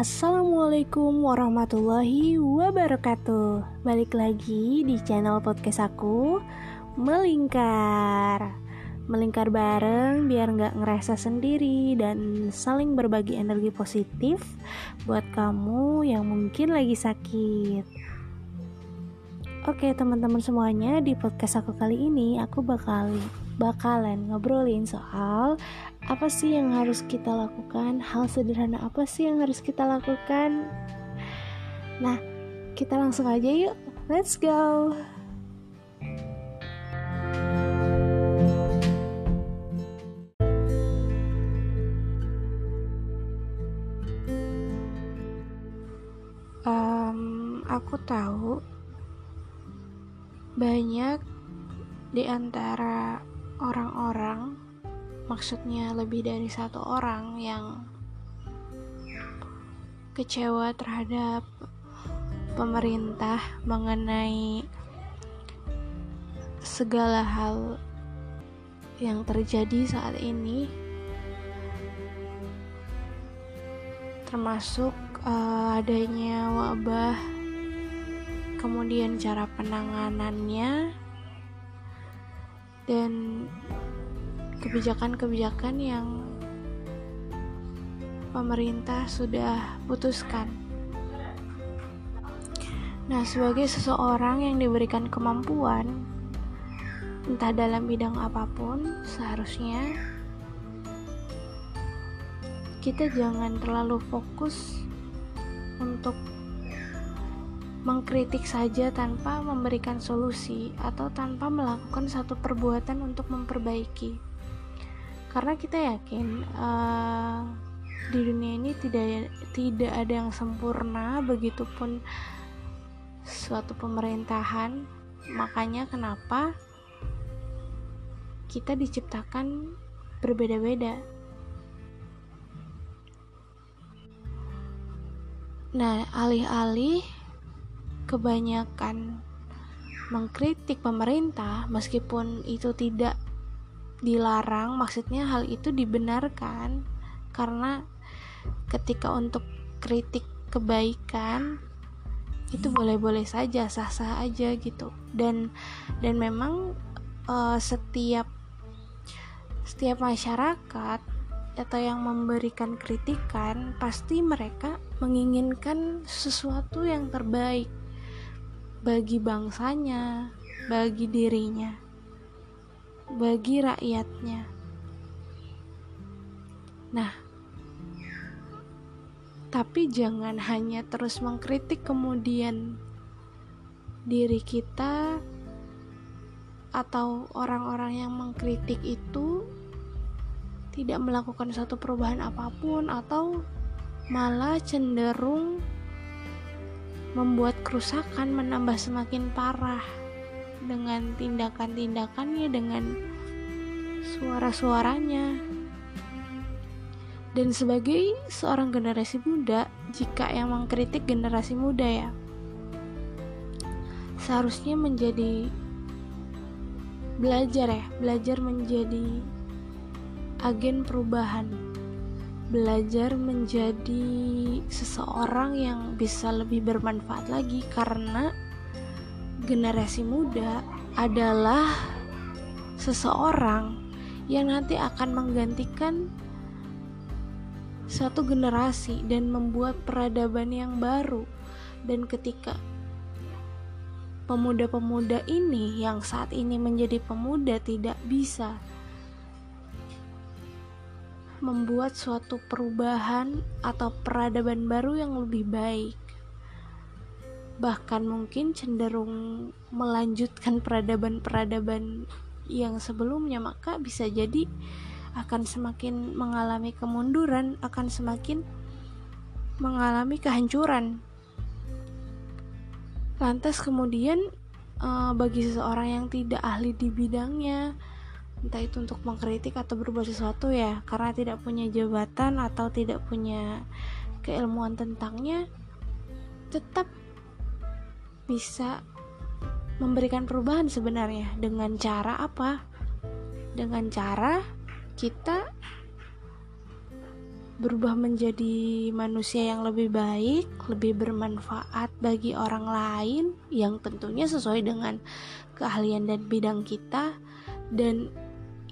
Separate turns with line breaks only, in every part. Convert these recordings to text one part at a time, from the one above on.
Assalamualaikum warahmatullahi wabarakatuh. Balik lagi di channel podcast aku Melingkar. Melingkar bareng biar nggak ngerasa sendiri Dan saling berbagi energi positif Buat kamu yang mungkin lagi sakit. Oke teman-teman semuanya di podcast aku kali ini Aku bakal bakalan ngobrolin soal apa sih yang harus kita lakukan? Hal sederhana apa sih yang harus kita lakukan? Nah, kita langsung aja yuk. Let's go. Um, aku tahu banyak di antara orang-orang maksudnya lebih dari satu orang yang kecewa terhadap pemerintah mengenai segala hal yang terjadi saat ini termasuk uh, adanya wabah kemudian cara penanganannya dan kebijakan-kebijakan yang pemerintah sudah putuskan. Nah, sebagai seseorang yang diberikan kemampuan, entah dalam bidang apa pun, seharusnya kita jangan terlalu fokus untuk mengkritik saja tanpa memberikan solusi atau tanpa melakukan satu perbuatan untuk memperbaiki karena kita yakin uh, di dunia ini tidak tidak ada yang sempurna begitupun suatu pemerintahan. Makanya kenapa kita diciptakan berbeda-beda. Nah alih-alih kebanyakan mengkritik pemerintah meskipun itu tidak dilarang maksudnya hal itu dibenarkan karena ketika untuk kritik kebaikan itu boleh-boleh saja sah-sah aja gitu. Dan dan memang uh, setiap setiap masyarakat atau yang memberikan kritikan pasti mereka menginginkan sesuatu yang terbaik bagi bangsanya, bagi dirinya bagi rakyatnya. Nah, tapi jangan hanya terus mengkritik kemudian diri kita atau orang-orang yang mengkritik itu tidak melakukan satu perubahan apa pun atau malah cenderung membuat kerusakan menambah semakin parah dengan tindakan-tindakannya dengan suara-suaranya. Dan sebagai seorang generasi muda jika yang mengkritik generasi muda ya seharusnya menjadi belajar ya belajar menjadi agen perubahan. Belajar menjadi seseorang yang bisa lebih bermanfaat lagi karena generasi muda adalah seseorang yang nanti akan menggantikan suatu generasi dan membuat peradaban yang baru. Dan ketika pemuda-pemuda ini yang saat ini menjadi pemuda tidak bisa membuat suatu perubahan atau peradaban baru yang lebih baik bahkan mungkin cenderung melanjutkan peradaban-peradaban yang sebelumnya maka bisa jadi akan semakin mengalami kemunduran akan semakin mengalami kehancuran. Lantas kemudian uh, bagi seseorang yang tidak ahli di bidangnya entah itu untuk mengkritik atau berbuat sesuatu ya karena tidak punya jabatan atau tidak punya keilmuan tentangnya tetap bisa memberikan perubahan sebenarnya dengan cara apa? Dengan cara kita berubah menjadi manusia yang lebih baik, lebih bermanfaat bagi orang lain yang tentunya sesuai dengan keahlian dan bidang kita. Dan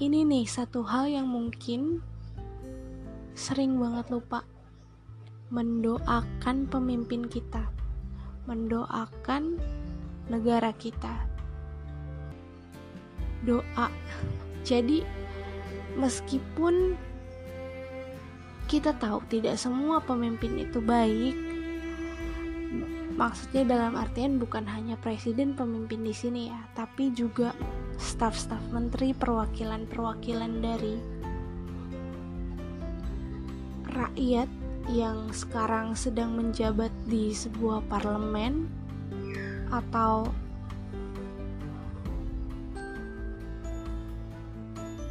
ini nih satu hal yang mungkin sering banget lupa mendoakan pemimpin kita, mendoakan negara kita. Doa. Jadi meskipun kita tahu tidak semua pemimpin itu baik maksudnya dalam artian bukan hanya presiden pemimpin di sini ya tapi juga staf-staf menteri perwakilan-perwakilan dari rakyat yang sekarang sedang menjabat di sebuah parlemen atau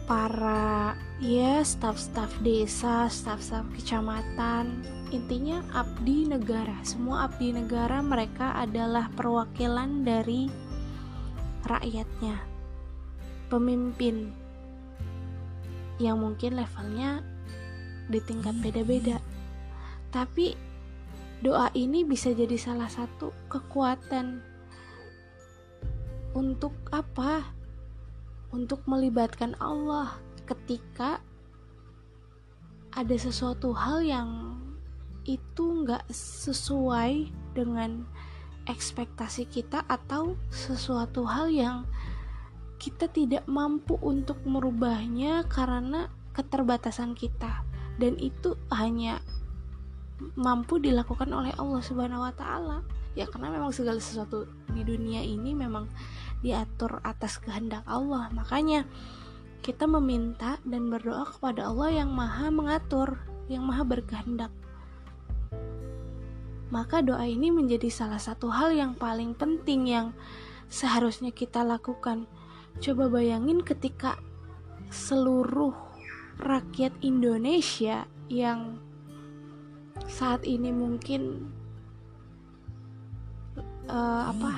para ya staf-staf desa, staf-staf kecamatan, intinya abdi negara. Semua abdi negara mereka adalah perwakilan dari rakyatnya. Pemimpin yang mungkin levelnya di tingkat beda-beda. Tapi doa ini bisa jadi salah satu kekuatan untuk apa? untuk melibatkan Allah ketika ada sesuatu hal yang itu nggak sesuai dengan ekspektasi kita atau sesuatu hal yang kita tidak mampu untuk merubahnya karena keterbatasan kita dan itu hanya mampu dilakukan oleh Allah Subhanahu wa taala. Ya karena memang segala sesuatu di dunia ini memang diatur atas kehendak Allah. Makanya kita meminta dan berdoa kepada Allah yang maha mengatur yang maha berkehendak. Maka doa ini menjadi salah satu hal yang paling penting yang seharusnya kita lakukan. Coba bayangin ketika seluruh rakyat Indonesia yang saat ini mungkin uh, apa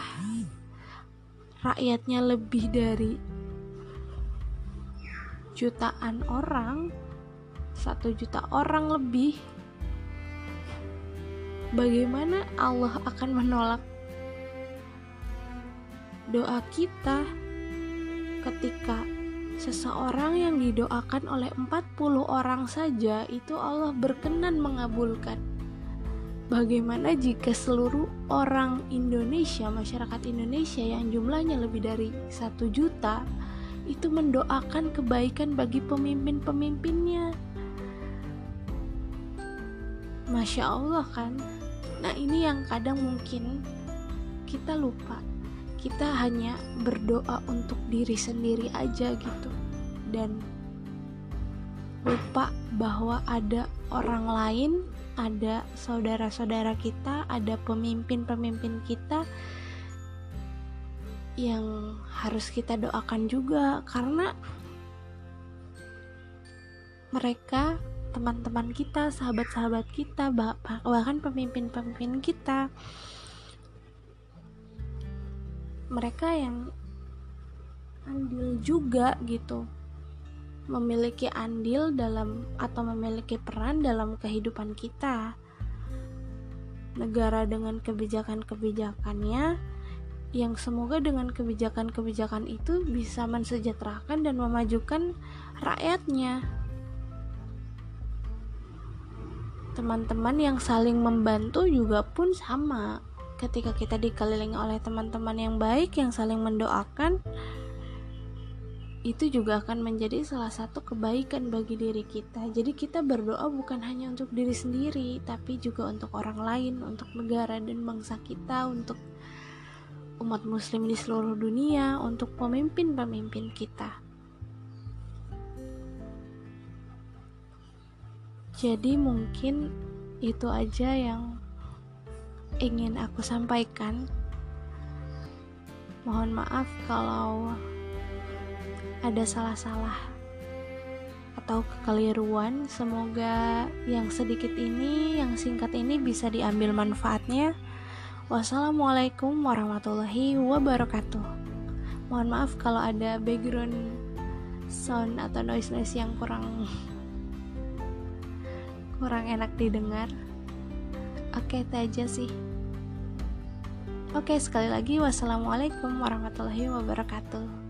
rakyatnya lebih dari jutaan orang satu juta orang lebih. Bagaimana Allah akan menolak doa kita ketika seseorang yang didoakan oleh 40 orang saja itu Allah berkenan mengabulkan Bagaimana jika seluruh orang Indonesia, masyarakat Indonesia yang jumlahnya lebih dari satu juta, itu mendoakan kebaikan bagi pemimpin-pemimpinnya? Masya Allah kan? Nah ini yang kadang mungkin kita lupa. Kita hanya berdoa untuk diri sendiri aja gitu. Dan lupa bahwa ada orang lain ada saudara-saudara kita, ada pemimpin-pemimpin kita yang harus kita doakan juga karena mereka teman-teman kita, sahabat-sahabat kita, bahkan pemimpin-pemimpin kita mereka yang andil juga gitu memiliki andil dalam atau memiliki peran dalam kehidupan kita. Negara dengan kebijakan-kebijakannya yang semoga dengan kebijakan-kebijakan itu bisa mensejahterakan dan memajukan rakyatnya. Teman-teman yang saling membantu juga pun sama. Ketika kita dikelilingi oleh teman-teman yang baik yang saling mendoakan, itu juga akan menjadi salah satu kebaikan bagi diri kita. Jadi kita berdoa bukan hanya untuk diri sendiri, tapi juga untuk orang lain, untuk negara dan bangsa kita, untuk umat muslim di seluruh dunia, untuk pemimpin-pemimpin kita. Jadi mungkin itu aja yang ingin aku sampaikan. Mohon maaf kalau ada salah-salah atau kekeliruan. Semoga yang sedikit ini, yang singkat ini bisa diambil manfaatnya. Wassalamualaikum warahmatullahi wabarakatuh. Mohon maaf kalau ada background sound atau noise-noise yang kurang kurang enak didengar oke itu aja sih. Oke sekali lagi wassalamualaikum warahmatullahi wabarakatuh